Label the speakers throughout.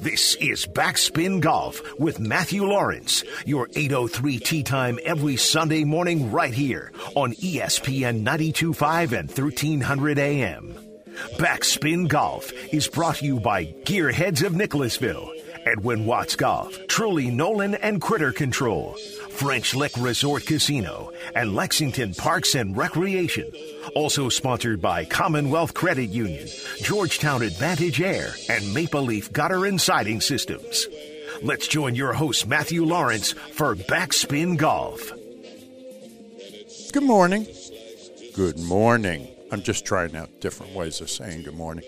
Speaker 1: This is Backspin Golf with Matthew Lawrence, your 803 tea time every Sunday morning right here on ESPN 925 and 1300 AM. Backspin Golf is brought to you by Gearheads of Nicholasville, Edwin Watts Golf, Truly Nolan and Critter Control, French Lick Resort Casino, and Lexington Parks and Recreation. Also sponsored by Commonwealth Credit Union, Georgetown Advantage Air, and Maple Leaf Gutter and Siding Systems. Let's join your host, Matthew Lawrence, for Backspin Golf.
Speaker 2: Good morning. Good morning. I'm just trying out different ways of saying good morning.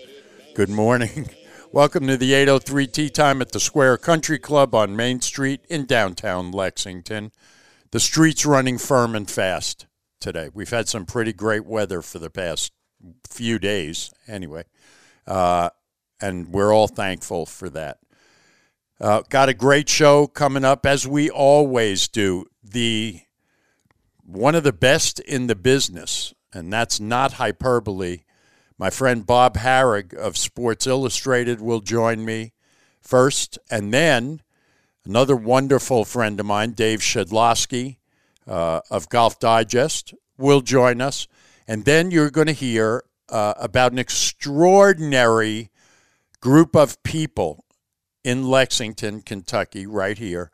Speaker 2: Good morning. Welcome to the 803 Tea Time at the Square Country Club on Main Street in downtown Lexington. The street's running firm and fast today. We've had some pretty great weather for the past few days, anyway, uh, and we're all thankful for that. Uh, got a great show coming up, as we always do. The one of the best in the business, and that's not hyperbole. My friend Bob Harig of Sports Illustrated will join me first, and then another wonderful friend of mine, Dave Shedloski uh, of Golf Digest, will join us. And then you're going to hear uh, about an extraordinary group of people in Lexington, Kentucky, right here,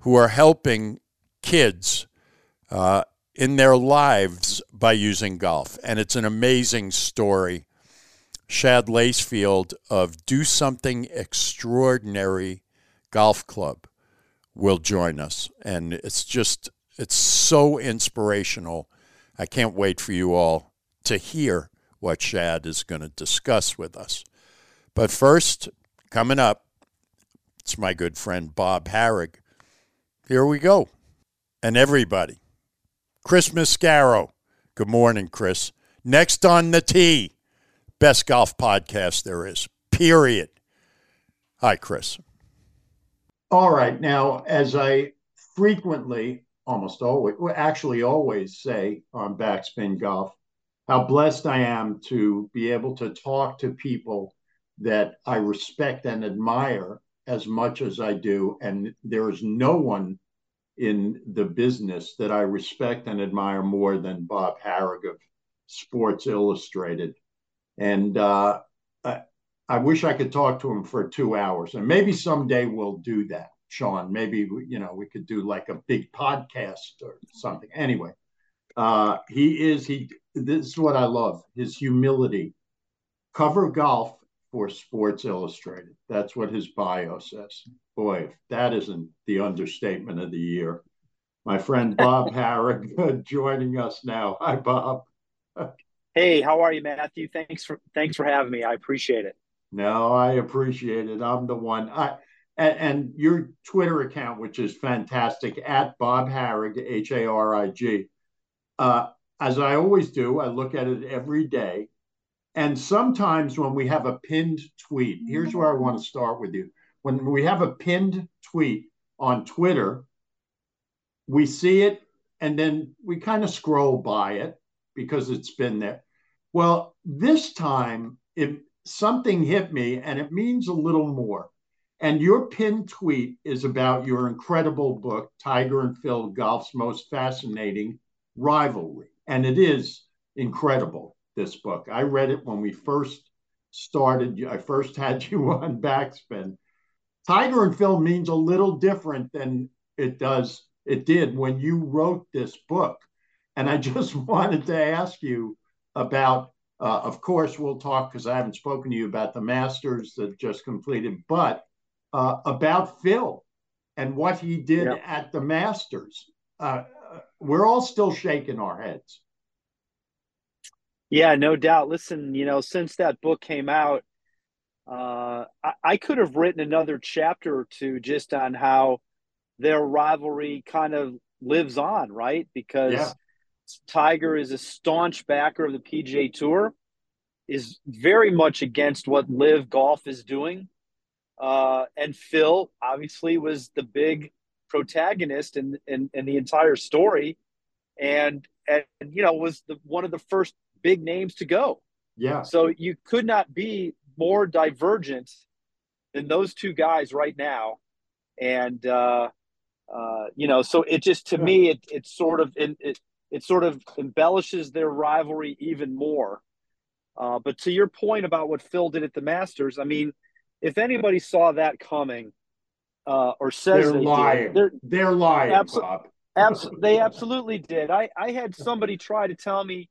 Speaker 2: who are helping kids uh, in their lives by using golf. And it's an amazing story. Shad Lacefield of Do Something Extraordinary Golf Club will join us. And it's just, it's so inspirational. I can't wait for you all to hear what Shad is going to discuss with us. But first, coming up, it's my good friend Bob Harig. Here we go. And everybody, Chris Mascaro. Good morning, Chris. Next on the tee, best golf podcast there is, period. Hi, Chris.
Speaker 3: All right. Now, as I frequently, almost always, well, actually always say on Backspin Golf, how blessed I am to be able to talk to people that I respect and admire as much as I do. And there is no one in the business that I respect and admire more than Bob Harig of Sports Illustrated. And uh, I wish I could talk to him for two hours. And maybe someday we'll do that, Sean. Maybe, you know, we could do like a big podcast or something. Anyway, uh, he is, he, this is what I love his humility. Cover golf for Sports Illustrated. That's what his bio says. Boy, if that isn't the understatement of the year. My friend Bob Harig joining us now. Hi, Bob.
Speaker 4: Hey, how are you, Matthew? Thanks for thanks for having me. I appreciate it.
Speaker 3: No, I appreciate it. I'm the one. I and, and your Twitter account, which is fantastic, at Bob Harig, H A R I G. Uh, as I always do, I look at it every day. And sometimes when we have a pinned tweet, here's where I want to start with you. When we have a pinned tweet on Twitter, we see it and then we kind of scroll by it because it's been there. Well, this time it something hit me and it means a little more. And your pinned tweet is about your incredible book, Tiger and Phil Golf's Most Fascinating Rivalry. And it is incredible this book. I read it when we first started. I first had you on Backspin. Tiger and Phil means a little different than it does. It did when you wrote this book, and I just wanted to ask you about. Uh, of course, we'll talk because I haven't spoken to you about the Masters that just completed, but uh, about Phil and what he did yep. at the Masters. Uh, we're all still shaking our heads.
Speaker 4: Yeah, no doubt. Listen, you know, since that book came out, uh, I, I, could have written another chapter or two just on how their rivalry kind of lives on, right? Because yeah. Tiger is a staunch backer of the PGA Tour, is very much against what LIV Golf is doing. Uh, and Phil obviously was the big protagonist in, in, in the entire story and, and you know was the one of the first big names to go.
Speaker 3: Yeah.
Speaker 4: So you could not be more divergent than those two guys right now. And, uh, uh, you know, so it just, to me, it, it sort of, it, it, it sort of embellishes their rivalry even more. Uh, but to your point about what Phil did at the Masters, I mean, if anybody saw that coming, uh, or says
Speaker 3: they're
Speaker 4: they
Speaker 3: lying.
Speaker 4: Did, they're,
Speaker 3: they're lying, abso- Bob.
Speaker 4: abs- they absolutely did. I, I had somebody try to tell me,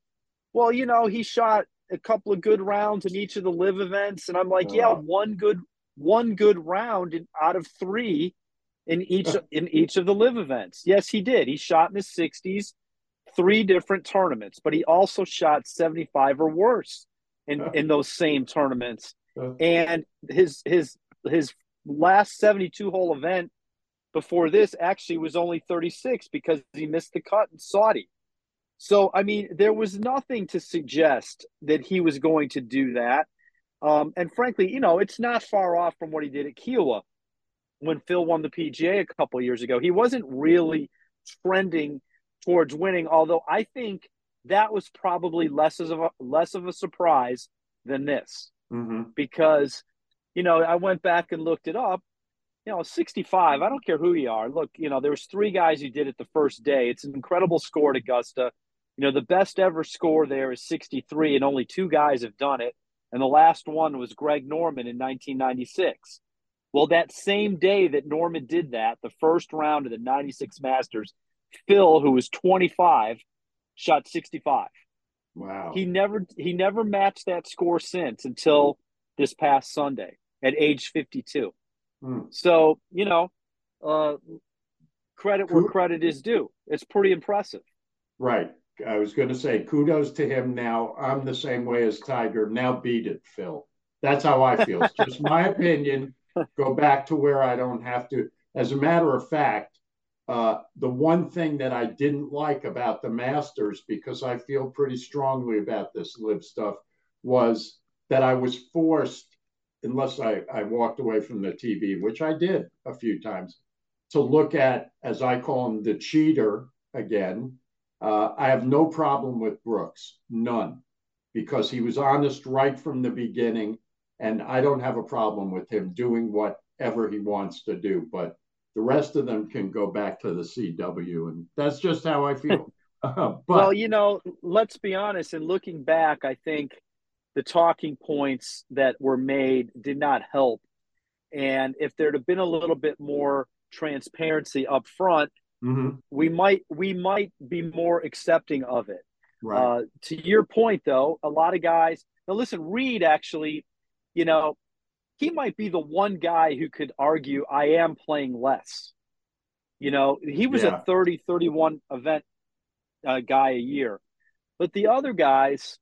Speaker 4: well, you know, he shot a couple of good rounds in each of the LIV events, and I'm like, yeah, uh-huh. one good one good round in, out of three in each in each of the LIV events. Yes, he did. He shot in the 60s, three different tournaments, but he also shot 75 or worse in in those same tournaments. And his his his last 72 hole event before this actually was only 36 because he missed the cut in Saudi. So, I mean, there was nothing to suggest that he was going to do that. Um, and frankly, you know, it's not far off from what he did at Kiawah when Phil won the PGA a couple years ago. He wasn't really trending towards winning, although I think that was probably less of a less of a surprise than this
Speaker 3: mm-hmm.
Speaker 4: because you know, I went back and looked it up. You know, 65, I don't care who you are. Look, you know, there was three guys who did it the first day. It's an incredible score at Augusta. You know, the best ever score there is 63, and only two guys have done it. And the last one was Greg Norman in 1996. Well, that same day that Norman did that, the first round of the 96 Masters, Phil, who was 25, shot 65.
Speaker 3: Wow.
Speaker 4: He never he never matched that score since until this past Sunday at age 52.
Speaker 3: Hmm.
Speaker 4: So, you know, uh, credit where credit is due. It's pretty impressive.
Speaker 3: Right. I was going to say kudos to him now. I'm the same way as Tiger. Now beat it, Phil. That's how I feel. It's just my opinion. Go back to where I don't have to. As a matter of fact, uh, the one thing that I didn't like about the Masters, because I feel pretty strongly about this LIV stuff, was that I was forced, unless I, I walked away from the TV, which I did a few times, to look at, as I call him, the cheater again. Uh, I have no problem with Brooks, none, because he was honest right from the beginning. And I don't have a problem with him doing whatever he wants to do. But the rest of them can go back to the CW. And that's just how I feel.
Speaker 4: but, well, you know, let's be honest. And looking back, I think the talking points that were made did not help. And if there'd have been a little bit more transparency up front,
Speaker 3: mm-hmm.
Speaker 4: we might we might be more accepting of it.
Speaker 3: Right.
Speaker 4: Uh, to your point, though, a lot of guys. Now, listen, Reed actually, you know, he might be the one guy who could argue I am playing less. You know, he was yeah. a 30, 31 event uh, guy a year. But the other guys,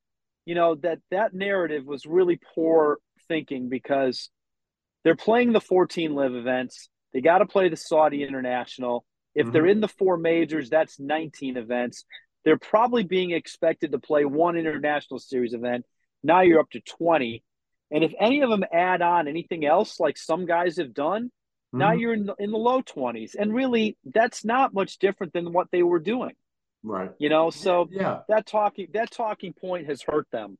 Speaker 4: you know that that narrative was really poor thinking because they're playing the 14 LIV events they got to play the saudi international if mm-hmm. they're in the four majors that's 19 events they're probably being expected to play one international series event now you're up to 20 and if any of them add on anything else like some guys have done mm-hmm. now you're in the, in the low 20s and really that's not much different than what they were doing
Speaker 3: Right.
Speaker 4: You know, so
Speaker 3: yeah,
Speaker 4: that talking that talking point has hurt them.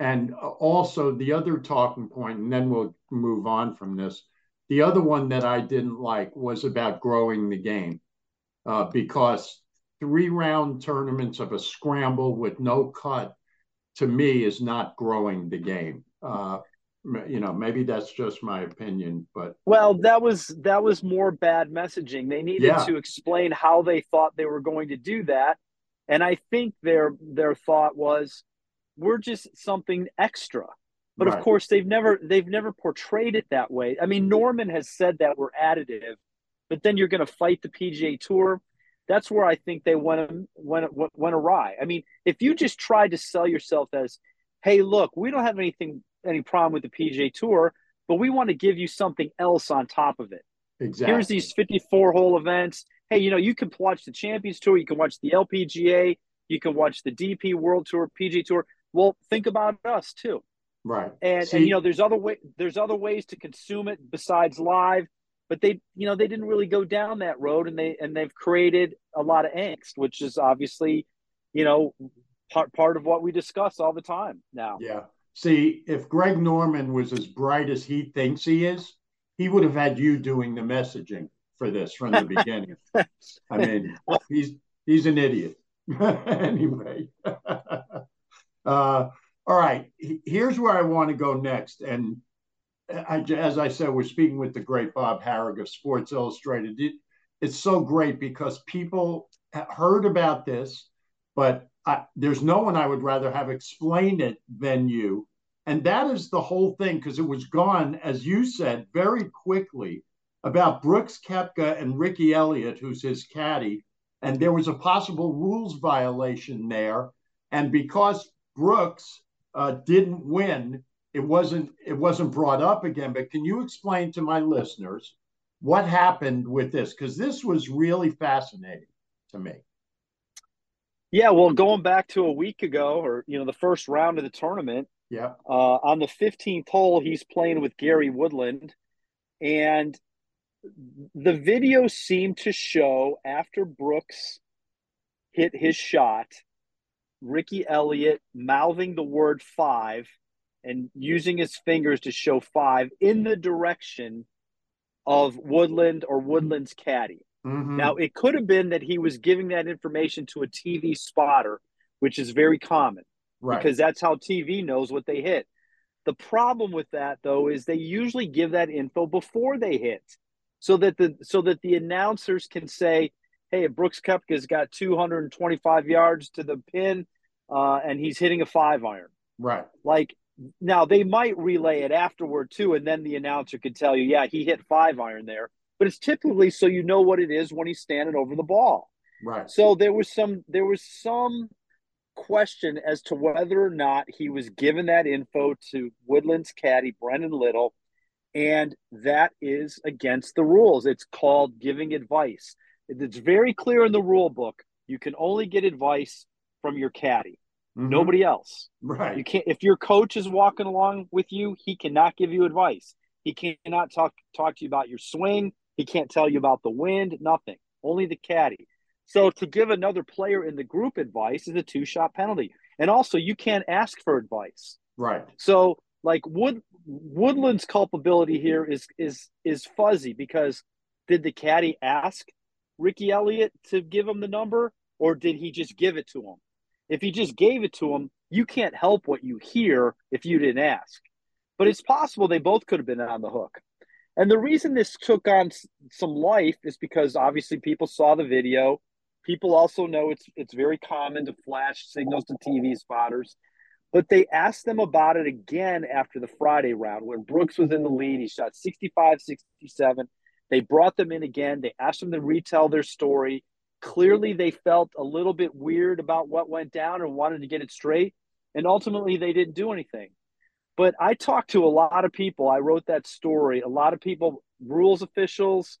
Speaker 3: And also the other talking point, and then we'll move on from this. The other one that I didn't like was about growing the game, uh, because three round tournaments of a scramble with no cut, to me, is not growing the game. Uh, you know maybe that's just my opinion but
Speaker 4: well that was that was more bad messaging they needed yeah. to explain how they thought they were going to do that and i think their their thought was we're just something extra but right. of course they've never they've never portrayed it that way i mean norman has said that we're additive but then you're going to fight the pga tour that's where i think they went went went awry i mean if you just tried to sell yourself as hey look we don't have anything any problem with the PGA Tour, but we want to give you something else on top of it.
Speaker 3: Exactly.
Speaker 4: Here's these 54 hole events. Hey, you know, you can watch the Champions Tour, you can watch the LPGA, you can watch the DP World Tour, PGA Tour. Well, think about us too.
Speaker 3: Right.
Speaker 4: And See, and you know, there's other way there's other ways to consume it besides live, but they you know, they didn't really go down that road and they and they've created a lot of angst, which is obviously, you know, part part of what we discuss all the time now.
Speaker 3: Yeah. See, if Greg Norman was as bright as he thinks he is, he would have had you doing the messaging for this from the beginning. I mean, he's he's an idiot. anyway, uh, all right. Here's where I want to go next, and I, as I said, we're speaking with the great Bob Harig of Sports Illustrated. It, it's so great because people heard about this, but I, there's no one I would rather have explained it than you. And that is the whole thing because it was gone, as you said, very quickly about Brooks Koepka and Ricky Elliott, who's his caddy. And there was a possible rules violation there. And because Brooks uh, didn't win, it wasn't it wasn't brought up again. But can you explain to my listeners what happened with this? Because this was really fascinating to me.
Speaker 4: Yeah, well, going back to a week ago, or you know, the first round of the tournament.
Speaker 3: Yeah.
Speaker 4: Uh, on the 15th hole, he's playing with Gary Woodland, and the video seemed to show after Brooks hit his shot, Ricky Elliott mouthing the word five and using his fingers to show five in the direction of Woodland or Woodland's caddy. Mm-hmm. Now, it could have been that he was giving that information to a TV spotter, which is very common right. because that's how TV knows what they hit. The problem with that, though, is they usually give that info before they hit, so that the so that the announcers can say, "Hey, Brooks Koepka's got 225 yards to the pin, uh, and he's hitting a five iron."
Speaker 3: Right.
Speaker 4: Like now, they might relay it afterward too, and then the announcer could tell you, "Yeah, he hit five iron there." but it's typically so you know what it is when he's standing over the ball.
Speaker 3: Right.
Speaker 4: So there was some there was some question as to whether or not he was given that info to Woodland's caddy Brennan Little, and that is against the rules. It's called giving advice. It's very clear in the rule book. You can only get advice from your caddy. Mm-hmm. Nobody else.
Speaker 3: Right.
Speaker 4: You can't if your coach is walking along with you, he cannot give you advice. He cannot talk talk to you about your swing. He can't tell you about the wind, nothing. Only the caddy. So to give another player in the group advice is a two shot penalty. And also, you can't ask for advice.
Speaker 3: Right.
Speaker 4: So like Wood Woodland's culpability here is is is fuzzy because did the caddy ask Ricky Elliott to give him the number or did he just give it to him? If he just gave it to him, you can't help what you hear if you didn't ask. But it's possible they both could have been on the hook. And the reason this took on some life is because obviously people saw the video. People also know it's it's very common to flash signals to TV spotters. But they asked them about it again after the Friday round when Brooks was in the lead. He shot 65 67. They brought them in again. They asked them to retell their story. Clearly, they felt a little bit weird about what went down and wanted to get it straight. And ultimately, they didn't do anything. But I talked to a lot of people. I wrote that story. A lot of people, rules officials,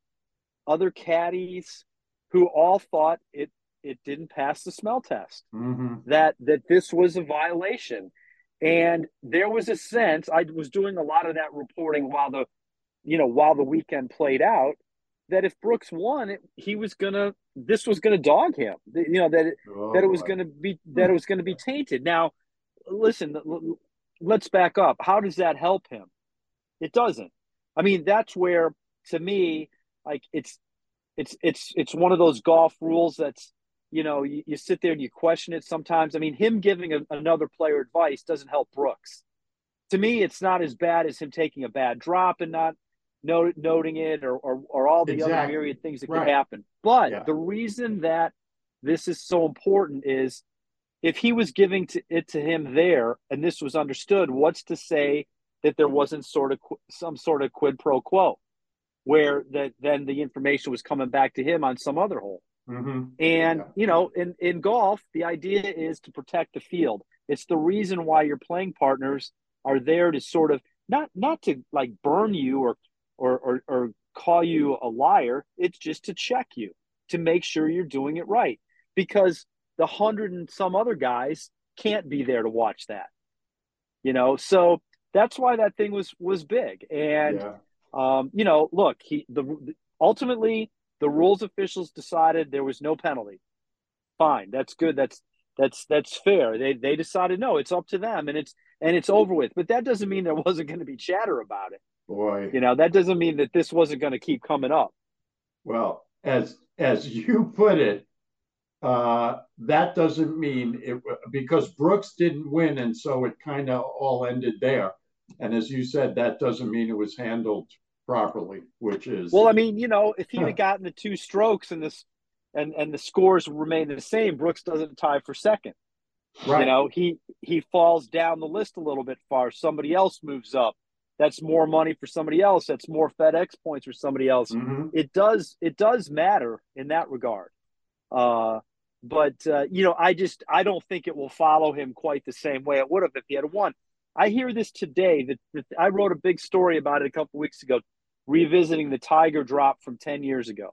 Speaker 4: other caddies, who all thought it it didn't pass the smell test. Mm-hmm. That that this was a violation, and there was a sense. I was doing a lot of that reporting while the, you know, while the weekend played out. That if Brooks won, it, he was gonna. This was gonna dog him. You know that it, oh, that it was oh, gonna be that it was gonna be tainted. Now, listen let's back up. How does that help him? It doesn't. I mean, that's where to me, like it's it's it's it's one of those golf rules that's you know you, you sit there and you question it sometimes. I mean, him giving a, another player advice doesn't help Brooks. To me, it's not as bad as him taking a bad drop and not noting it or, or, or all the exactly. other myriad things that right. could happen. But yeah. the reason that this is so important is if he was giving to, it to him there and this was understood, what's to say that there wasn't sort of some sort of quid pro quo where that then the information was coming back to him on some other hole. Mm-hmm. And yeah. you know, in in golf, the idea is to protect the field. It's the reason why your playing partners are there to sort of not not to like burn you or or or, or call you a liar. It's just to check you to make sure you're doing it right because the hundred and some other guys can't be there to watch that. You know, so that's why that thing was was big. And yeah. um, you know, look, he the ultimately the rules officials decided there was no penalty. Fine, that's good. That's that's that's fair. They they decided no, it's up to them, and it's and it's over with. But that doesn't mean there wasn't going to be chatter about it.
Speaker 5: Boy,
Speaker 4: You know, that doesn't mean that this wasn't going to keep coming up.
Speaker 5: well, as as you put it, uh, that doesn't mean it because Brooks didn't win, and so it kind of all ended there. And as you said, that doesn't mean it was handled properly, which is
Speaker 4: Well, I mean, you know, if he'd have gotten the two strokes and this and and the scores remain the same, Brooks doesn't tie for second.
Speaker 5: right.
Speaker 4: You know, he he falls down the list a little bit far. Somebody else moves up. That's more money for somebody else. That's more FedEx points for somebody else.
Speaker 5: Mhm.
Speaker 4: It does it does matter in that regard. Uh, but uh, you know, I just I don't think it will follow him quite the same way it would have if he had won. I hear this today that, that I wrote a big story about it a couple weeks ago, revisiting the Tiger drop from ten years ago,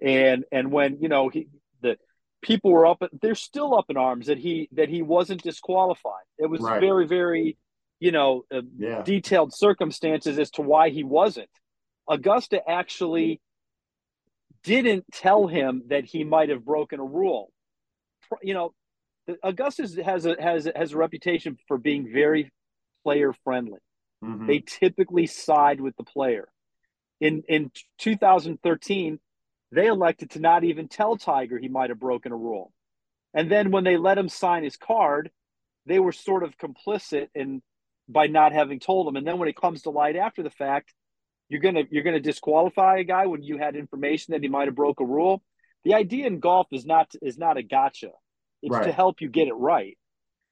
Speaker 4: and and when you know he the people were up they're still up in arms that he that he wasn't disqualified. It was
Speaker 5: Right.
Speaker 4: very very you know uh,
Speaker 5: Yeah.
Speaker 4: detailed circumstances as to why he wasn't. Augusta actually didn't tell him that he might have broken a rule. You know, Augusta has a has a- has a reputation for being very player friendly.
Speaker 5: Mhm.
Speaker 4: They typically side with the player. In in 2013, they elected to not even tell Tiger he might have broken a rule. And then when they let him sign his card, they were sort of complicit in by not having told him. And then when it comes to light after the fact, you're gonna you're gonna disqualify a guy when you had information that he might have broke a rule. The idea in golf is not is not a gotcha. It's to help you get it right.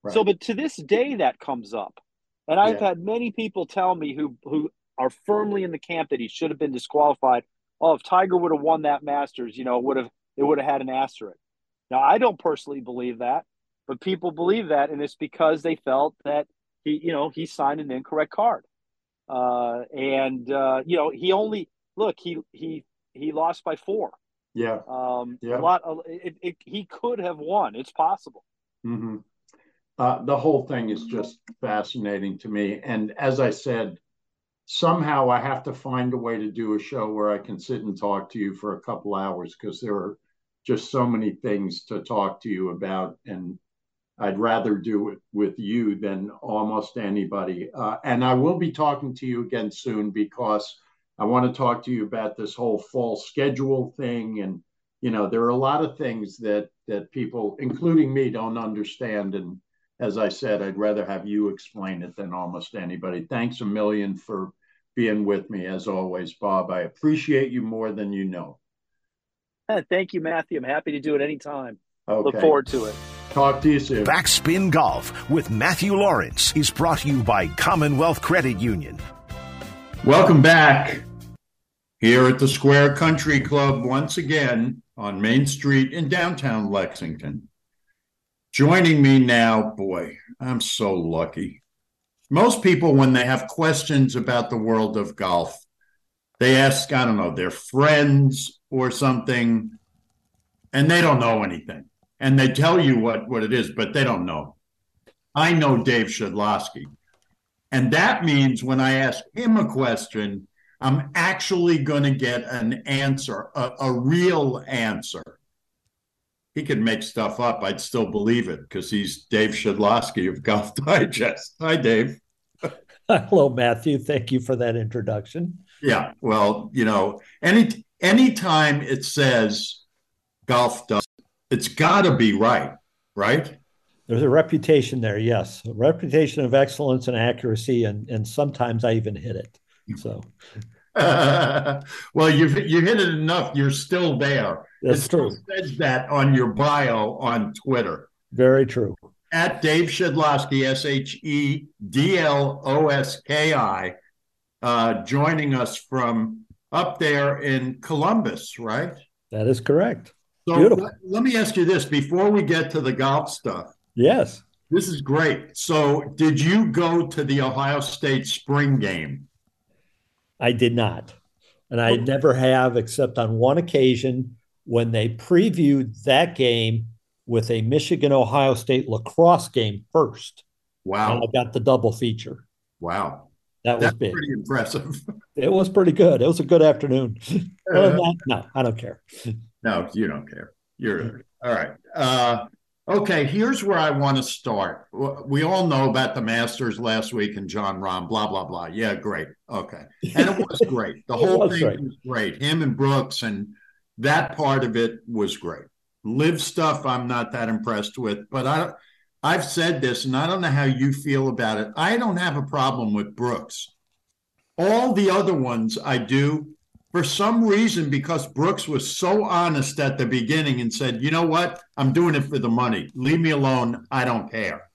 Speaker 5: Right.
Speaker 4: So, but to this day, that comes up, and I've
Speaker 5: Yeah.
Speaker 4: had many people tell me who who are firmly in the camp that he should have been disqualified. Oh, if Tiger would have won that Masters, you know, it would have it would have had an asterisk. Now, I don't personally believe that, but people believe that, and it's because they felt that he, you know, he signed an incorrect card, uh, and uh, you know, he only look he he he lost by four.
Speaker 5: Yeah.
Speaker 4: Um,
Speaker 5: Yeah.
Speaker 4: A lot. Of, it, it, he could have won. It's possible.
Speaker 5: hmm Uh, the whole thing is just fascinating to me. And as I said, somehow I have to find a way to do a show where I can sit and talk to you for a couple hours because there are just so many things to talk to you about. And I'd rather do it with you than almost anybody. Uh, and I will be talking to you again soon because I want to talk to you about this whole fall schedule thing. And, you know, there are a lot of things that that people, including me, don't understand. And as I said, I'd rather have you explain it than almost anybody. Thanks a million for being with me as always, Bob. I appreciate you more than you know.
Speaker 4: Thank you, Matthew. I'm happy to do it anytime.
Speaker 5: Okay.
Speaker 4: Look forward to it.
Speaker 5: Talk to you soon.
Speaker 1: Backspin Golf with Matthew Lawrence is brought to you by Commonwealth Credit Union.
Speaker 3: Welcome back here at the Square Country Club once again on Main Street in downtown Lexington. Joining me now, boy, I'm so lucky. Most people, when they have questions about the world of golf, they ask, I don't know, their friends or something, and they don't know anything. And they tell you what, what it is, but they don't know. I know Dave Shedloski. And that means when I ask him a question, I'm actually going to get an answer, a, a real answer. He could make stuff up. I'd still believe it because he's Dave Shedloski of Golf Digest. Hi, Dave.
Speaker 6: Hello, Matthew. Thank you for that introduction.
Speaker 3: Yeah. Well, you know, any anytime it says golf does, it's got to be right, right?
Speaker 6: There's a reputation there, yes, a reputation of excellence and accuracy, and and sometimes I even hit it. So
Speaker 3: well, you've you hit it enough. You're still there.
Speaker 6: that's
Speaker 3: it
Speaker 6: true.
Speaker 3: says that on your bio on Twitter.
Speaker 6: Very true.
Speaker 3: At Dave Shedloski, S H E D L O S K I, uh, joining us from up there in Columbus, right?
Speaker 6: That is correct.
Speaker 3: So
Speaker 6: Beautiful.
Speaker 3: let, let me ask you this before we get to the golf stuff.
Speaker 6: Yes,
Speaker 3: This is great. So, did you go to the Ohio State spring game?
Speaker 6: I did not, and I never have, except on one occasion when they previewed that game with a Michigan Ohio State lacrosse game first, and
Speaker 3: Wow.
Speaker 6: I got the double feature.
Speaker 3: Wow.
Speaker 6: That was
Speaker 3: That's
Speaker 6: big.
Speaker 3: pretty impressive.
Speaker 6: It was pretty good. It was a good afternoon. Other uh-huh. no, I don't care.
Speaker 3: No, you don't care. You're all right. Uh, Okay, here's where I want to start. We all know about the Masters last week and Jon Rahm, blah, blah, blah. Yeah, great. Okay. And it was great. The whole was thing great. was great. Him and Brooks and that part of it was great. LIV stuff, I'm not that impressed with, but I I've said this, and I don't know how you feel about it. I don't have a problem with Brooks. All the other ones I do, for some reason, because Brooks was so honest at the beginning and said, you know what? I'm doing it for the money. Leave me alone. I don't care.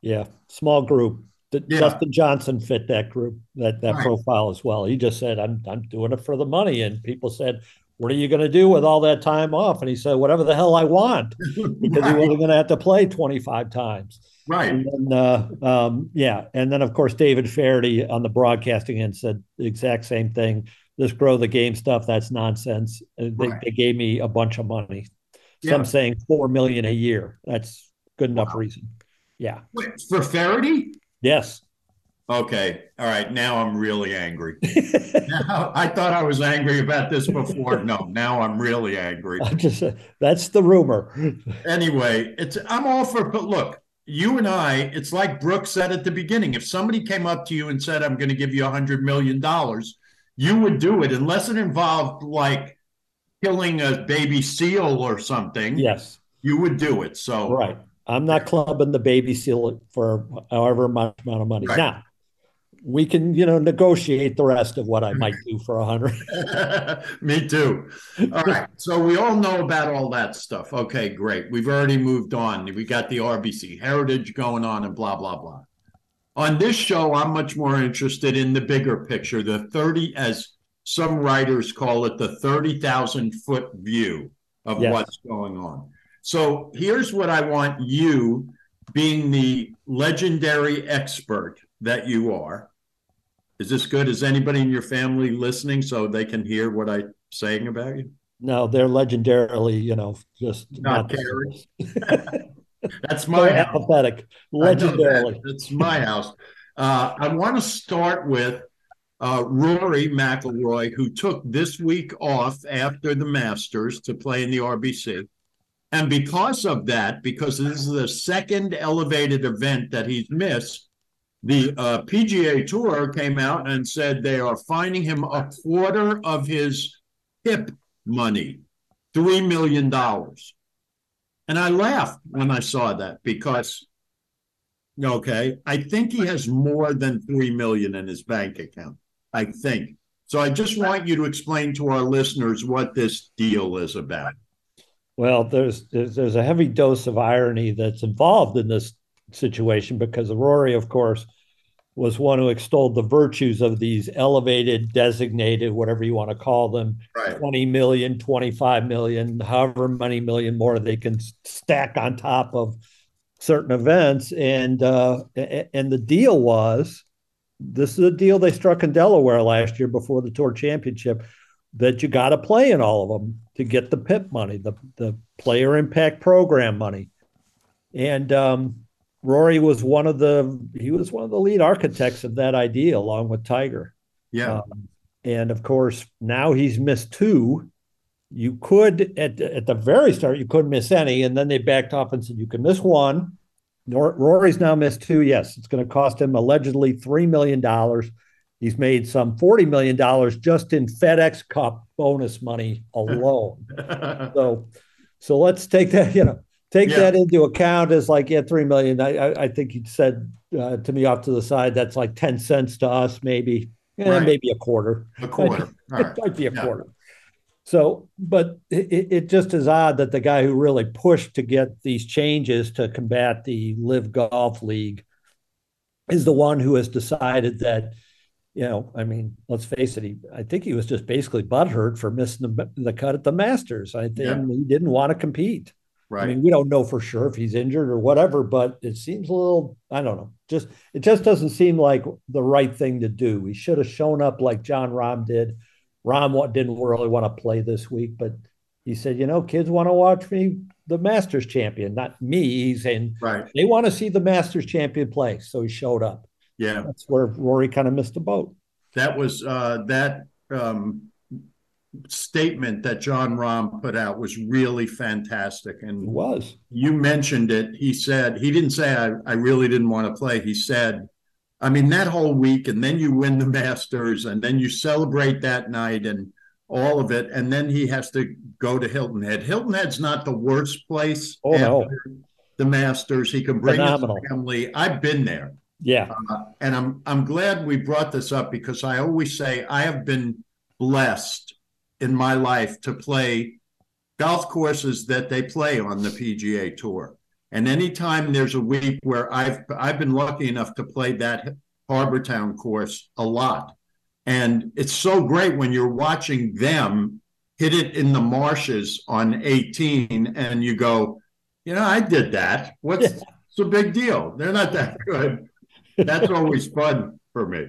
Speaker 6: Yeah. Small group. Yeah. Dustin Johnson fit that group, that, that right. profile as well. He just said, I'm, I'm doing it for the money. And people said, what are you going to do with all that time off? And he said, whatever the hell I want, because right. he wasn't going to have to play 25 times.
Speaker 3: Right.
Speaker 6: And then, uh, um, yeah. And then, of course, David Feherty on the broadcasting end said the exact same thing. This grow the game stuff, that's nonsense. Uh, they, right. they gave me a bunch of money. Some yeah. saying four million a year. That's good enough wow. reason. Yeah.
Speaker 3: Wait, for Feherty?
Speaker 6: Yes.
Speaker 3: Okay. All right. Now I'm really angry. now, I thought I was angry about this before. No, now I'm really angry.
Speaker 6: I'm just uh, that's the rumor.
Speaker 3: anyway, it's I'm all for but look, you and I, it's like Brooks said at the beginning. If somebody came up to you and said, I'm going to give you a hundred million dollars, you would do it unless it involved like killing a baby seal or something.
Speaker 6: Yes.
Speaker 3: You would do it. So
Speaker 6: right. I'm not clubbing the baby seal for however much amount of money. Right. Now, we can you know negotiate the rest of what I might do for a hundred.
Speaker 3: Me too. All right. So we all know about all that stuff. Okay, great. We've already moved on. We got the RBC heritage going on and blah blah blah. On this show, I'm much more interested in the bigger picture, the 30 as some writers call it the 30,000 foot view of yes. what's going on. So here's what I want you being the legendary expert that you are is this good? Is anybody in your family listening so they can hear what I'm saying about you?
Speaker 6: No, they're legendarily, you know, just
Speaker 3: not, not caring. That's my
Speaker 6: apathetic. Legendarily.
Speaker 3: That. That's my house. Uh, I want to start with uh, Rory McIlroy, who took this week off after the Masters to play in the RBC. And because of that, because this is the second elevated event that he's missed, the uh, PGA Tour came out and said they are fining him a quarter of his PIP money, $3 million. And I laughed when I saw that because, okay, I think he has more than 3 million in his bank account. I think. So I just want you to explain to our listeners what this deal is about.
Speaker 6: Well, there's, there's there's a heavy dose of irony that's involved in this situation because Rory, of course, was one who extolled the virtues of these elevated, designated, whatever you want to call them, right. 20 million, 25 million, however many million more they can stack on top of certain events. And uh, and the deal was this is a deal they struck in Delaware last year before the tour championship that you got to play in all of them to get the PIP money, the the player impact program money. And um, Rory was one of the he was one of the lead architects of that idea, along with Tiger.
Speaker 3: Yeah, um,
Speaker 6: and of course now he's missed two. You could at at the very start you couldn't miss any, and then they backed off and said you can miss one. Rory's now missed two. Yes, it's going to cost him allegedly three million dollars. He's made some forty million dollars just in FedEx Cup bonus money alone. so, so let's take that. You know, take yeah. that into account as like yeah three million I, I, I think he said uh, to me off to the side that's like 10 cents to us maybe yeah, right. maybe a quarter
Speaker 3: a quarter
Speaker 6: it might be a yeah. quarter so but it, it just is odd that the guy who really pushed to get these changes to combat the LIV Golf league is the one who has decided that you know, I mean, let's face it. He, I think he was just basically butthurt for missing the, the cut at the Masters. I think yeah. he didn't want to compete.
Speaker 3: Right.
Speaker 6: I mean, we don't know for sure if he's injured or whatever, but it seems a little, I don't know, just it just doesn't seem like the right thing to do. He should have shown up like Jon Rahm did. Rahm didn't really want to play this week, but he said, you know, kids want to watch me, the Masters champion, not me. He's saying
Speaker 3: right.
Speaker 6: they want to see the Masters champion play. So he showed up.
Speaker 3: Yeah.
Speaker 6: That's where Rory kind of missed the boat.
Speaker 3: That was uh that um statement that Jon Rahm put out was really fantastic. And
Speaker 6: It was.
Speaker 3: you mentioned it. He said, he didn't say, I, I really didn't want to play. He said, I mean, that whole week, and then you win the Masters, and then you celebrate that night and all of it. And then he has to go to Hilton Head. Hilton Head's not the worst place.
Speaker 6: Oh, no.
Speaker 3: The Masters. He can bring
Speaker 6: Phenomenal.
Speaker 3: his family. I've been there.
Speaker 6: Yeah.
Speaker 3: Uh, and I'm I'm glad we brought this up because I always say I have been blessed in my life to play golf courses that they play on the PGA Tour. And anytime there's a week where I've I've been lucky enough to play that Harbor Town course a lot. And it's so great when you're watching them hit it in the marshes on 18 and you go, you know, I did that. What's it's a big deal? They're not that good. That's always fun for me.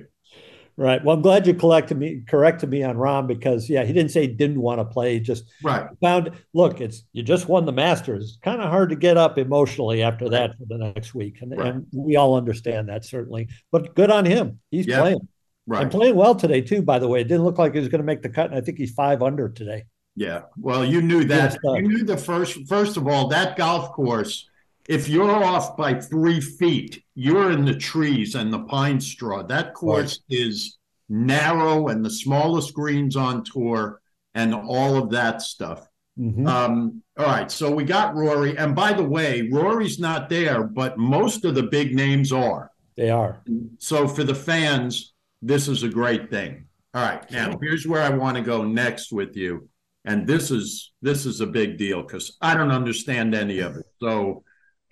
Speaker 6: Right. Well, I'm glad you collected me, corrected me on Rahm because yeah, he didn't say he didn't want to play. He just
Speaker 3: Right.
Speaker 6: found look, it's you just won the Masters. It's kind of hard to get up emotionally after that for the next week, and,
Speaker 3: Right.
Speaker 6: and we all understand that certainly. But good on him. He's
Speaker 3: Yeah.
Speaker 6: playing and
Speaker 3: Right.
Speaker 6: playing well today too. By the way, it didn't look like he was going to make the cut, and I think he's five under today.
Speaker 3: Yeah. Well, you knew that.
Speaker 6: Sir.
Speaker 3: Uh you knew the first first of all, that golf course, if you're off by three feet, you're in the trees and the pine straw. That course is narrow and the smallest greens on tour and all of that stuff.
Speaker 6: Mhm.
Speaker 3: Um, all right, so we got Rory, and by the way, Rory's not there, but most of the big names are.
Speaker 6: they are.
Speaker 3: So for the fans, this is a great thing. All right, now here's where I want to go next with you, and this is this is a big deal because I don't understand any of it. So,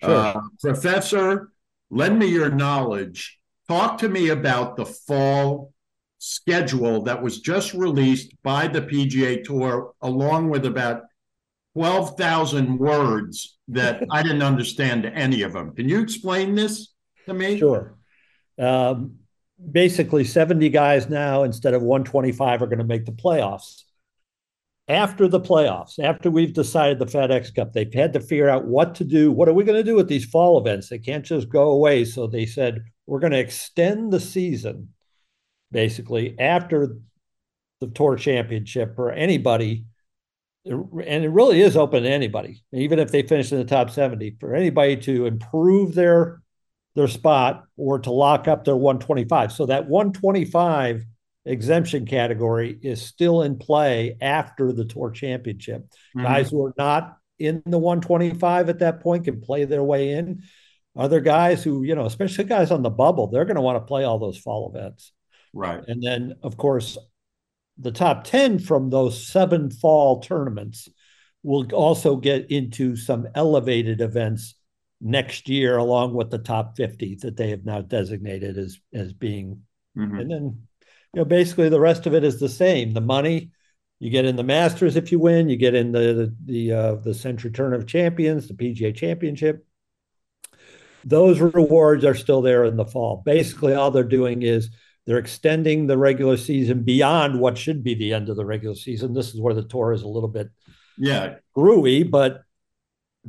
Speaker 3: uh, Professor, lend me your knowledge. Talk to me about the fall schedule that was just released by the PGA Tour, along with about twelve thousand words that I didn't understand any of them. Can you explain this to me?
Speaker 6: Sure. Um, basically, 70 guys now instead of 125 are going to make the playoffs. After the playoffs, after we've decided the FedEx Cup, they've had to figure out what to do. What are we going to do with these fall events? They can't just go away. So they said, we're going to extend the season basically after the Tour Championship for anybody. And it really is open to anybody, even if they finish in the top 70, for anybody to improve their their spot or to lock up their 125. So that 125 exemption category is still in play after the tour championship.
Speaker 3: Mhm.
Speaker 6: Guys who are not in the 125 at that point can play their way in. Other guys who, you know, especially guys on the bubble, they're going to want to play all those fall events.
Speaker 3: Right.
Speaker 6: And then, of course, the top 10 from those seven fall tournaments will also get into some elevated events next year, along with the top 50 that they have now designated as, as being.
Speaker 3: Mhm.
Speaker 6: And then, you know, basically the rest of it is the same. The money you get in the Masters if you win, you get in the the uh, the Sentry Tournament of Champions, the PGA Championship. Those rewards are still there in the fall. Basically, all they're doing is they're extending the regular season beyond what should be the end of the regular season. This is where the tour is a little bit
Speaker 3: Yeah.
Speaker 6: screwy, but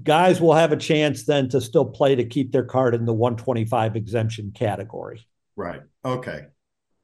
Speaker 6: guys will have a chance then to still play to keep their card in the 125 exemption category.
Speaker 3: Right. Okay.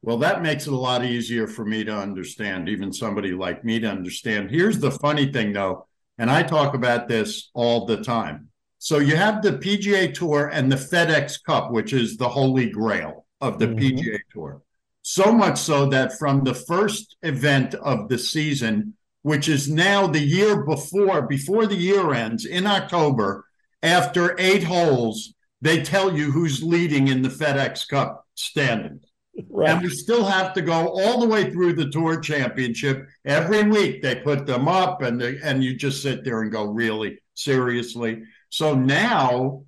Speaker 3: Well, that makes it a lot easier for me to understand, even somebody like me to understand. Here's the funny thing, though, and I talk about this all the time. So you have the PGA Tour and the FedEx Cup, which is the holy grail of the
Speaker 6: Mhm.
Speaker 3: PGA Tour. So much so that from the first event of the season, which is now the year before, before the year ends in October, after eight holes, they tell you who's leading in the FedEx Cup standings. And we still have to go all the way through the tour championship. Every week they put them up and they, and you just sit there and go, really, seriously. So now,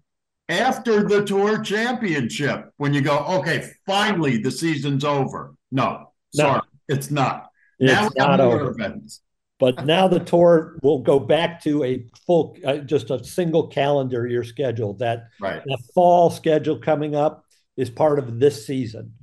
Speaker 3: after the tour championship, when you go, okay, finally the season's over. No,
Speaker 6: No.
Speaker 3: sorry, it's not.
Speaker 6: It's
Speaker 3: have
Speaker 6: not over.
Speaker 3: events.
Speaker 6: But now the tour will go back to a full, uh, just a single calendar year schedule. That
Speaker 3: Right.
Speaker 6: the fall schedule coming up is part of this season.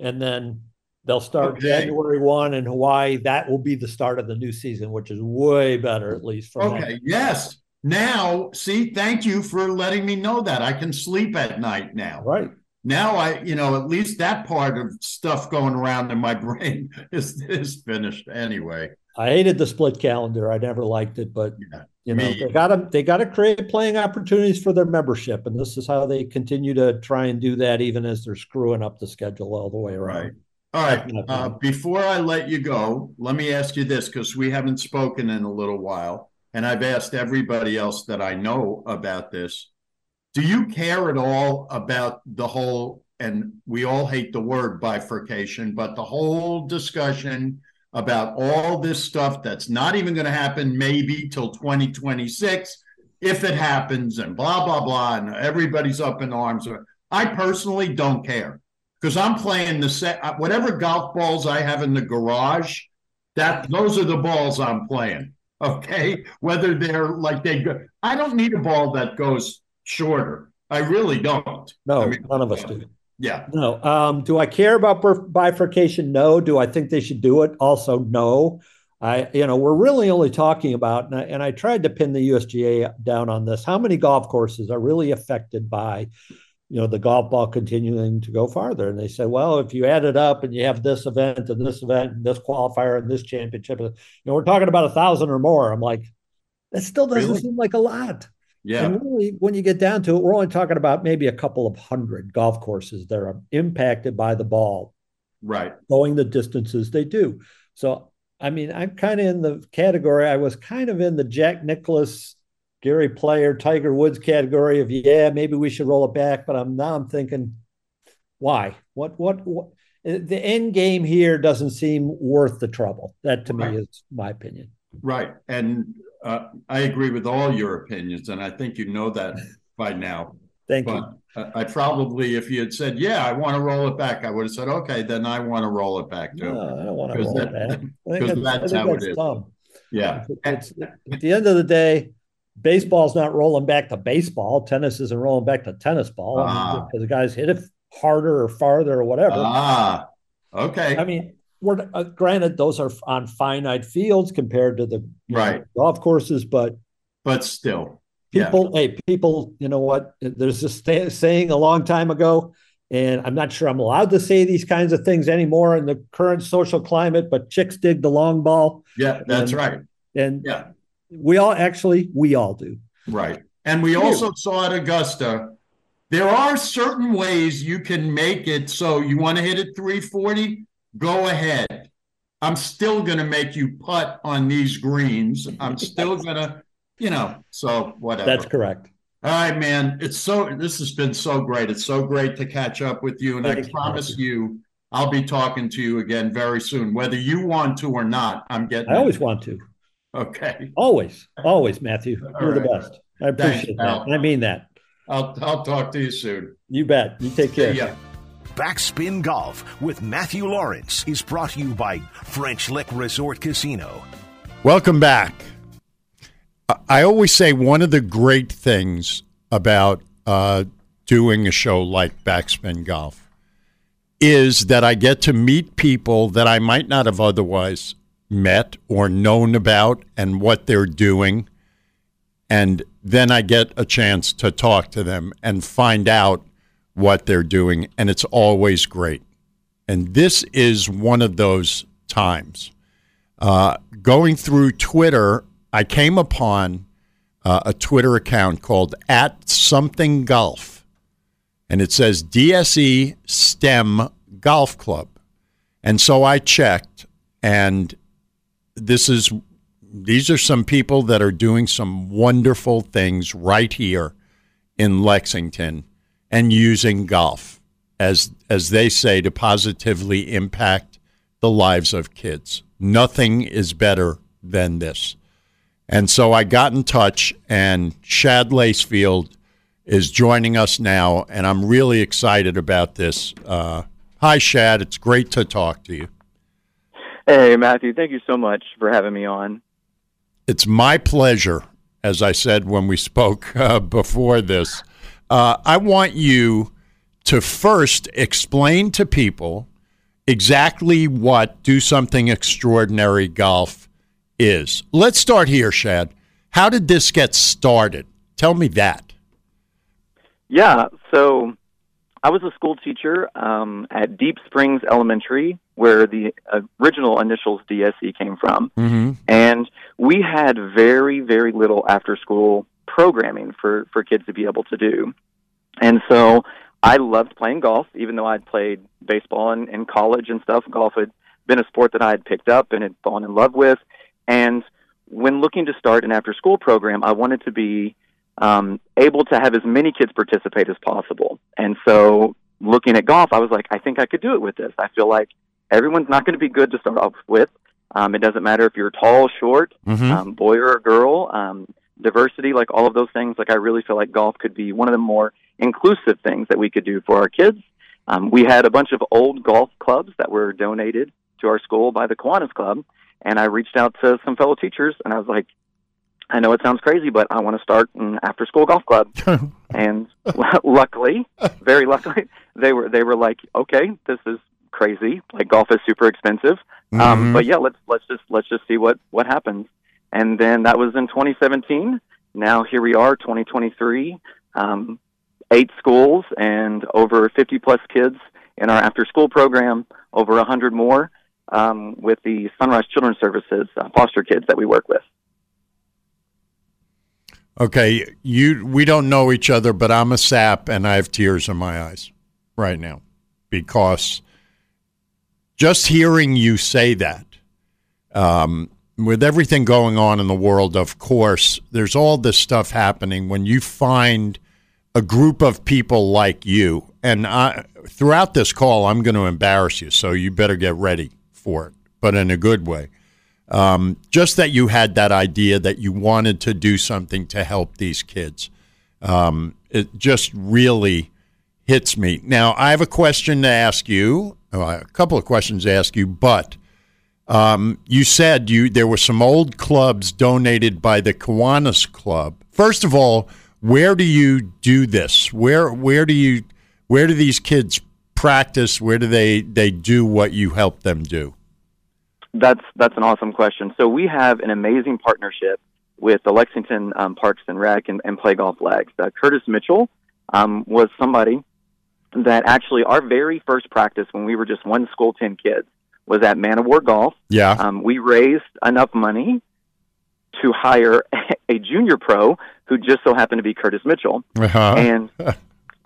Speaker 6: And then they'll start
Speaker 3: Okay.
Speaker 6: January 1 in Hawaii. That will be the start of the new season, which is way better, at least from that.
Speaker 3: Okay. Yes. Now, see, thank you for letting me know that. I can sleep at night now.
Speaker 6: Right.
Speaker 3: now I, you know, at least that part of stuff going around in my brain is is finished anyway.
Speaker 6: I hated the split calendar. I never liked it, but yeah, you know, me. they got to they got to create playing opportunities for their membership, and this is how they continue to try and do that, even as they're screwing up the schedule all the way around.
Speaker 3: Right. All right. Uh, before I let you go, let me ask you this because we haven't spoken in a little while, and I've asked everybody else that I know about this. Do you care at all about the whole, and we all hate the word bifurcation, but the whole discussion about all this stuff that's not even going to happen maybe till 2026 if it happens and blah blah blah and everybody's up in arms. I personally don't care because i'm playing the set uh, whatever golf balls i have in the garage that those are the balls i'm playing okay? Whether they're like they go i don't need a ball that goes shorter. I really don't.
Speaker 6: No
Speaker 3: I
Speaker 6: mean, none of us do
Speaker 3: yeah.
Speaker 6: No. Um, do I care about bifurcation? No. Do I think they should do it? Also, no. I, you know, we're really only talking about, and I, and I tried to pin the USGA down on this. How many golf courses are really affected by, you know, the golf ball continuing to go farther? And they said, well, if you add it up and you have this event and this event and this qualifier and this championship, you know, we're talking about a thousand or more. I'm like, that still doesn't really? seem like a lot.
Speaker 3: Yeah.
Speaker 6: And really, when you get down to it, we're only talking about maybe a couple of hundred golf courses that are impacted by the ball.
Speaker 3: Right.
Speaker 6: Going the distances they do. So, I mean, I'm kind of in the category, I was kind of in the Jack Nicklaus, Gary Player, Tiger Woods category of, yeah, maybe we should roll it back. But I'm now I'm thinking, why? What, what, what? Uh, the end game here doesn't seem worth the trouble. That to right. me is my opinion.
Speaker 3: Right. And uh, I agree with all your opinions, and I think you know that by now.
Speaker 6: Thank but you.
Speaker 3: I probably, if you had said, "Yeah, I want to roll it back," I would have said, "Okay, then I want to roll it back too."
Speaker 6: No, I don't want to roll that, it back
Speaker 3: because that's, how that's it is. Dumb. Yeah.
Speaker 6: It's, at the end of the day, baseball's not rolling back to baseball. Tennis isn't rolling back to tennis ball because ah. the guys hit it harder or farther or whatever.
Speaker 3: Ah, okay.
Speaker 6: I mean, we're uh, granted those are on finite fields compared to the
Speaker 3: right
Speaker 6: know, golf courses, but
Speaker 3: but still,
Speaker 6: people, yeah. hey, people, you know what? There's a saying a long time ago, and I'm not sure I'm allowed to say these kinds of things anymore in the current social climate. But chicks dig the long ball.
Speaker 3: Yeah, that's
Speaker 6: and,
Speaker 3: right.
Speaker 6: And
Speaker 3: yeah,
Speaker 6: we all actually we all do.
Speaker 3: Right, and we also saw at Augusta. There are certain ways you can make it so you want to hit it 340 go ahead. I'm still going to make you putt on these greens. I'm still going to, you know, so whatever.
Speaker 6: That's correct.
Speaker 3: All right, man. It's so, this has been so great. It's so great to catch up with you. And Thank I promise you. you, I'll be talking to you again very soon, whether you want to or not. I'm getting,
Speaker 6: I always it. want to.
Speaker 3: Okay.
Speaker 6: Always, always, Matthew. All You're right. the best. I appreciate Thanks, that. I mean that.
Speaker 3: I'll, I'll talk to you soon.
Speaker 6: You bet. You take care.
Speaker 3: Yeah.
Speaker 1: Backspin Golf with Matthew Lawrence is brought to you by French Lick Resort Casino.
Speaker 3: Welcome back. I always say one of the great things about uh, doing a show like Backspin Golf is that I get to meet people that I might not have otherwise met or known about and what they're doing. And then I get a chance to talk to them and find out what they're doing, and it's always great. And this is one of those times. Uh, going through Twitter, I came upon uh, a Twitter account called at something golf, and it says DSE STEM Golf Club. And so I checked, and this is these are some people that are doing some wonderful things right here in Lexington and using golf as as they say to positively impact the lives of kids. Nothing is better than this. And so I got in touch and Shad Lacefield is joining us now and I'm really excited about this. Uh, hi Shad, it's great to talk to you.
Speaker 7: Hey Matthew, thank you so much for having me on.
Speaker 3: It's my pleasure, as I said when we spoke uh, before this. Uh, I want you to first explain to people exactly what Do Something Extraordinary Golf is. Let's start here, Shad. How did this get started? Tell me that.
Speaker 7: Yeah, so I was a school teacher um, at Deep Springs Elementary, where the original initials DSE came from,
Speaker 3: Mm-hmm.
Speaker 7: and we had very, very little after-school programming for for kids to be able to do. And so I loved playing golf, even though I'd played baseball in, in college and stuff. Golf had been a sport that I had picked up and had fallen in love with. And when looking to start an after school program, I wanted to be um, able to have as many kids participate as possible. And so looking at golf, I was like, I think I could do it with this. I feel like everyone's not going to be good to start off with. Um, it doesn't matter if you're tall, short,
Speaker 3: Mm-hmm.
Speaker 7: um, boy or a girl, um, diversity, like all of those things. Like I really feel like golf could be one of the more inclusive things that we could do for our kids. Um, we had a bunch of old golf clubs that were donated to our school by the Kiwanis Club, and I reached out to some fellow teachers, and I was like, I know it sounds crazy, but I want to start an after-school golf club. and luckily, very luckily, they were they were like, okay, this is crazy. Like golf is super expensive,
Speaker 3: Mm-hmm.
Speaker 7: um, but yeah, let's let's just let's just see what what happens. And then that was in 2017. Now here we are, 2023. Um, eight schools and over 50 plus kids in our after school program. Over 100 more um, with the Sunrise Children's Services uh, foster kids that we work with.
Speaker 3: Okay, you we don't know each other, but I'm a sap and I have tears in my eyes right now because just hearing you say that, um, with everything going on in the world, of course, there's all this stuff happening when you find a group of people like you. And I, throughout this call, I'm going to embarrass you, so you better get ready for it, but in a good way. Um, just that you had that idea that you wanted to do something to help these kids. Um, it just really hits me. Now, I have a question to ask you, uh, a couple of questions to ask you, but um, you said you there were some old clubs donated by the Kiwanis Club. First of all, where do you do this? Where where do you where do these kids practice? Where do they they do what you help them do?
Speaker 7: That's that's an awesome question. So we have an amazing partnership with the Lexington um, Parks and Rec and, and Play Golf Lex. Uh, Curtis Mitchell um, was somebody that actually our very first practice when we were just one school ten kids was at Man of War Golf.
Speaker 3: Yeah.
Speaker 7: Um, we raised enough money to hire a junior pro who just so happened to be Curtis Mitchell,
Speaker 3: Uh-huh.
Speaker 7: and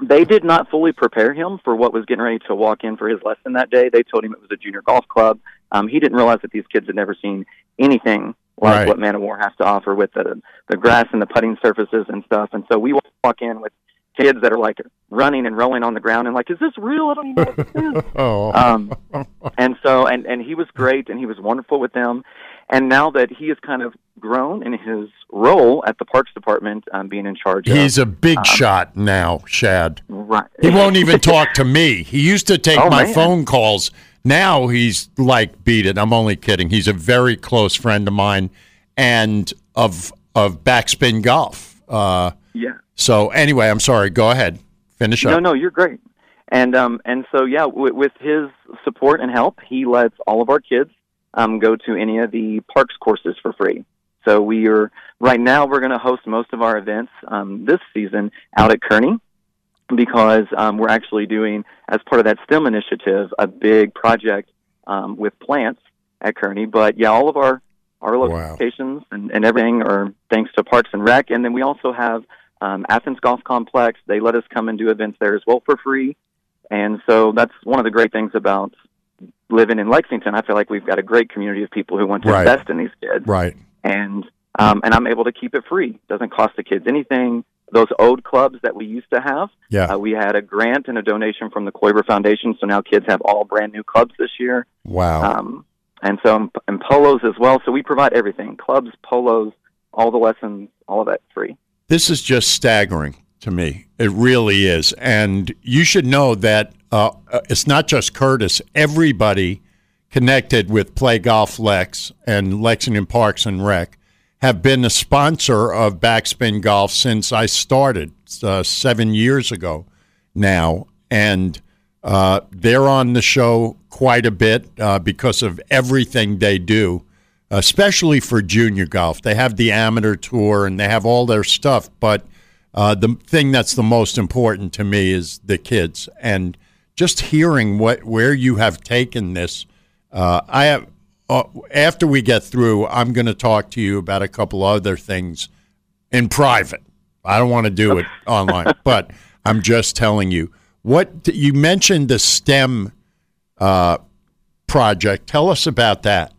Speaker 7: they did not fully prepare him for what was getting ready to walk in for his lesson that day. They told him it was a junior golf club. Um, he didn't realize that these kids had never seen anything like
Speaker 3: Right.
Speaker 7: what Man of War has to offer with the the grass and the putting surfaces and stuff. And so we walk in with kids that are like running and rolling on the ground and like, is this real? I don't even know what this is.
Speaker 3: oh.
Speaker 7: Um, and so, and, and he was great and he was wonderful with them. And now that he has kind of grown in his role at the Parks Department, um, being in charge
Speaker 3: He's
Speaker 7: of.
Speaker 3: a big shot now, Shad.
Speaker 7: right.
Speaker 3: He won't even talk to me. He used to take
Speaker 7: Oh,
Speaker 3: my
Speaker 7: man.
Speaker 3: phone calls. Now he's like, beat it. I'm only kidding. He's a very close friend of mine and of of backspin golf. Uh,
Speaker 7: yeah.
Speaker 3: so anyway, I'm sorry. Go ahead. Finish
Speaker 7: No,
Speaker 3: up.
Speaker 7: no, you're great. And um, and so yeah, w- with his support and help, he lets all of our kids um, go to any of the parks courses for free. So we are right now we're going to host most of our events um, this season out at Kearney because um, we're actually doing as part of that STEM initiative a big project um, with plants at Kearney. But yeah, all of our our
Speaker 3: Wow.
Speaker 7: locations and, and everything are thanks to Parks and Rec, and then we also have um, Athens Golf Complex. They let us come and do events there as well for free. And so that's one of the great things about living in Lexington. I feel like we've got a great community of people who want to
Speaker 3: Right.
Speaker 7: invest in these kids,
Speaker 3: Right.
Speaker 7: and um, and I'm able to keep it free. Doesn't cost the kids anything. Those old clubs that we used to have,
Speaker 3: Yeah.
Speaker 7: uh, we had a grant and a donation from the Kloiber Foundation, so now kids have all brand new clubs this year.
Speaker 3: wow.
Speaker 7: Um, and so and polos as well. So we provide everything: clubs, polos, all the lessons, all of that free.
Speaker 3: This is just staggering to me. It really is. And you should know that uh, uh, it's not just Curtis. Everybody connected with Play Golf Lex and Lexington Parks and Rec have been a sponsor of Backspin Golf since I started uh, seven years ago now. And uh, they're on the show quite a bit uh, because of everything they do especially for junior golf. They have the amateur tour and they have all their stuff, but Uh, the thing that's the most important to me is the kids, and just hearing what where you have taken this. Uh, I have uh, after we get through, I'm going to talk to you about a couple other things in private. I don't want to do it online, but I'm just telling you what you mentioned the STEM uh, project. Tell us about that.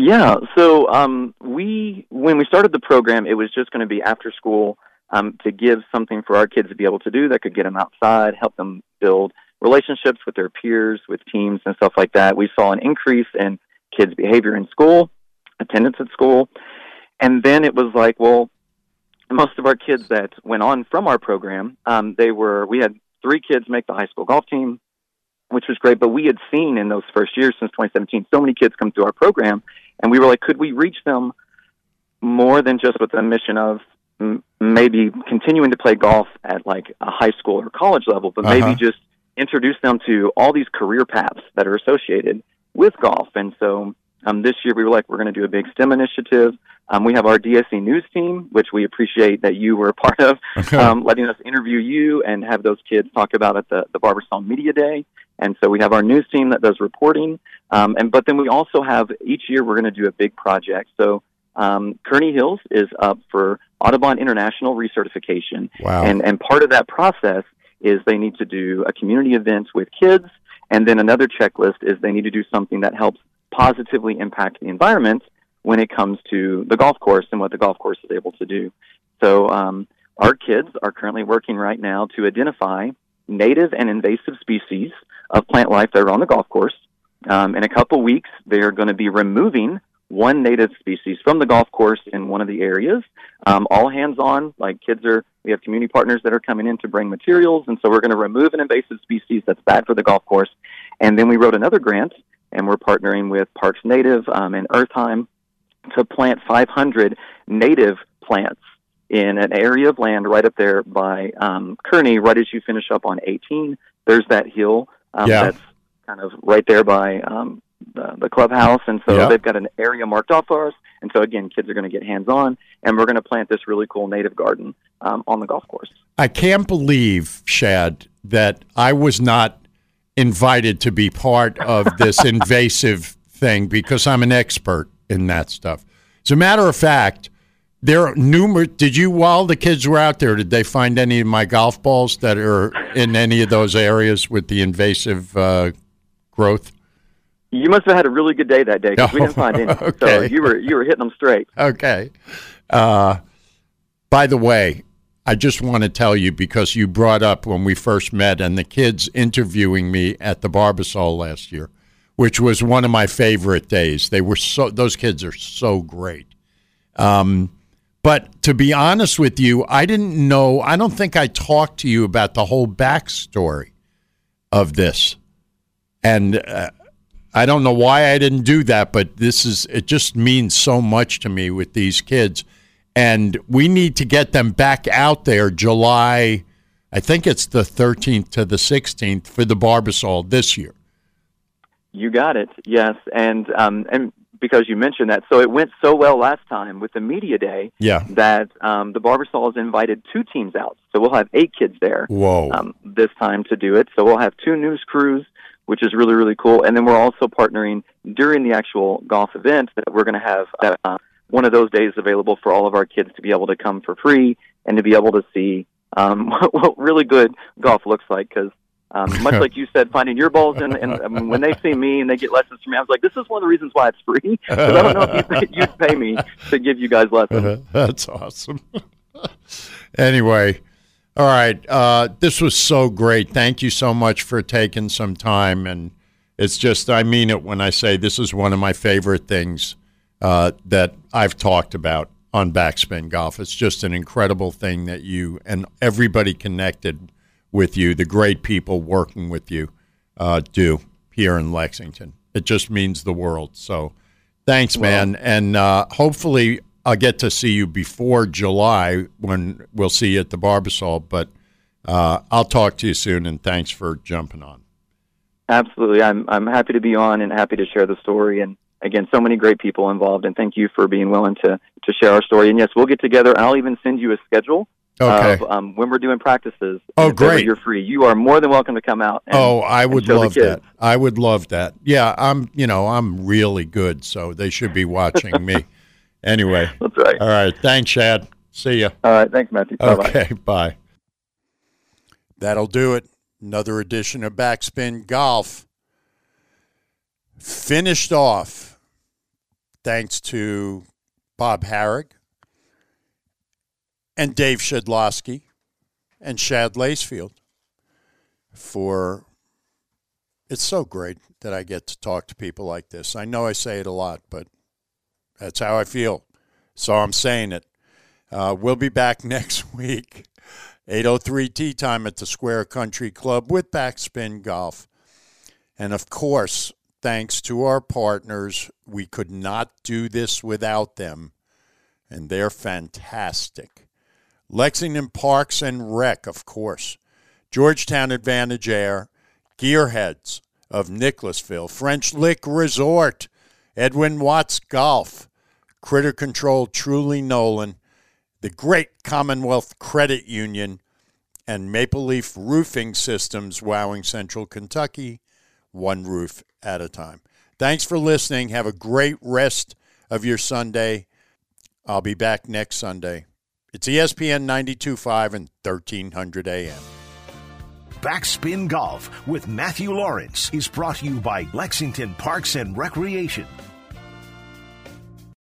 Speaker 7: Yeah, so um, we when we started the program, it was just going to be after school um, to give something for our kids to be able to do that could get them outside, help them build relationships with their peers, with teams, and stuff like that. We saw an increase in kids' behavior in school, attendance at school, and then it was like, well, most of our kids that went on from our program, um, they were we had three kids make the high school golf team, which was great. But we had seen in those first years since 2017 so many kids come through our program, and we were like, could we reach them more than just with the mission of m- maybe continuing to play golf at like a high school or college level, but maybe
Speaker 3: Uh-huh.
Speaker 7: just introduce them to all these career paths that are associated with golf. And so um, this year we were like, we're going to do a big STEM initiative. Um, we have our DSE news team, which we appreciate that you were a part of, um, letting us interview you and have those kids talk about at the, the Barbasol Media Day. And so we have our news team that does reporting. Um, and but then we also have each year we're going to do a big project. So um, Kearney Hills is up for Audubon International recertification,
Speaker 3: Wow.
Speaker 7: and and part of that process is they need to do a community event with kids, and then another checklist is they need to do something that helps positively impact the environment when it comes to the golf course and what the golf course is able to do. So um, our kids are currently working right now to identify native and invasive species of plant life that are on the golf course. Um, in a couple weeks, they're going to be removing one native species from the golf course in one of the areas. Um, all hands on, like kids are, we have community partners that are coming in to bring materials, and so we're going to remove an invasive species that's bad for the golf course. And then we wrote another grant, and we're partnering with Parks Native um, and Earthheim to plant 500 native plants in an area of land right up there by um, Kearney, right as you finish up on 18. There's that hill um,
Speaker 3: Yeah.
Speaker 7: that's kind of right there by um, the, the clubhouse, and so
Speaker 3: Yeah.
Speaker 7: they've got an area marked off for us. And so again, kids are going to get hands on, and we're going to plant this really cool native garden um, on the golf course.
Speaker 3: I can't believe, Shad, that I was not invited to be part of this invasive thing because I'm an expert in that stuff. As a matter of fact, there are numerous. Did you, while the kids were out there, did they find any of my golf balls that are in any of those areas with the invasive uh, growth?
Speaker 7: You must have had a really good day that day because we didn't find any. So
Speaker 3: Okay.
Speaker 7: you were you were hitting them straight.
Speaker 3: Okay. Uh, by the way, I just want to tell you because you brought up when we first met and the kids interviewing me at the Barbasol last year, which was one of my favorite days. They were so; those kids are so great. Um, but to be honest with you, I didn't know. I don't think I talked to you about the whole backstory of this, and uh, I don't know why I didn't do that. But this is it. Just means so much to me with these kids, and we need to get them back out there July. I think it's the 13th to the 16th for the Barbasol this year.
Speaker 7: You got it. Yes, and um, and because you mentioned that, so it went so well last time with the media day
Speaker 3: Yeah.
Speaker 7: that um, the Barbasol has invited two teams out. So we'll have eight kids there
Speaker 3: Whoa.
Speaker 7: um, this time to do it. So we'll have two news crews, which is really really cool. And then we're also partnering during the actual golf event that we're going to have uh, one of those days available for all of our kids to be able to come for free and to be able to see um, what really good golf looks like because. Um, much like you said, finding your balls, and, and um, when they see me and they get lessons from me, I was like, "This is one of the reasons why it's free." Because I don't know if you'd, you'd pay me to give you guys lessons.
Speaker 3: That's awesome. anyway, all right. Uh, this was so great. Thank you so much for taking some time. And it's just, I mean it when I say this is one of my favorite things uh, that I've talked about on Backspin Golf. It's just an incredible thing that you and everybody connected with you, the great people working with you, uh, do here in Lexington. It just means the world. So thanks, man. And uh, hopefully I'll get to see you before July when we'll see you at the Barbasol. But uh, I'll talk to you soon, and thanks for jumping on.
Speaker 7: Absolutely. I'm I'm happy to be on and happy to share the story and again so many great people involved and thank you for being willing to to share our story. And yes, we'll get together I'll even send you a schedule
Speaker 3: Okay.
Speaker 7: of um, when we're doing practices.
Speaker 3: Oh, great.
Speaker 7: You're free. You are more than welcome to come out. And,
Speaker 3: oh, I would love that. I would love that. Yeah, I'm. You know, I'm really good, so they should be watching me. Anyway,
Speaker 7: That's right.
Speaker 3: all right. Thanks, Shad. See ya.
Speaker 7: All right. Thanks, Matthew. Bye-bye.
Speaker 3: Okay, bye. That'll do it. Another edition of Backspin Golf. Finished off thanks to Bob Harig and Dave Shedloski and Shad Lacefield for it's so great that I get to talk to people like this. I know I say it a lot, but that's how I feel. So I'm saying it. Uh, we'll be back next week, 8:03 tea time at the Square Country Club with Backspin Golf, and of course, thanks to our partners, we could not do this without them, and they're fantastic. Lexington Parks and Rec, of course, Georgetown Advantage Air, Gearheads of Nicholasville, French Lick Resort, Edwin Watts Golf, Critter Control Truly Nolen, the great Commonwealth Credit Union, and Maple Leaf Roofing Systems, wowing Central Kentucky, one roof at a time. Thanks for listening. Have a great rest of your Sunday. I'll be back next Sunday. It's ESPN 92.5 and 1300 AM.
Speaker 1: Backspin Golf with Matthew Lawrence is brought to you by Lexington Parks and Recreation.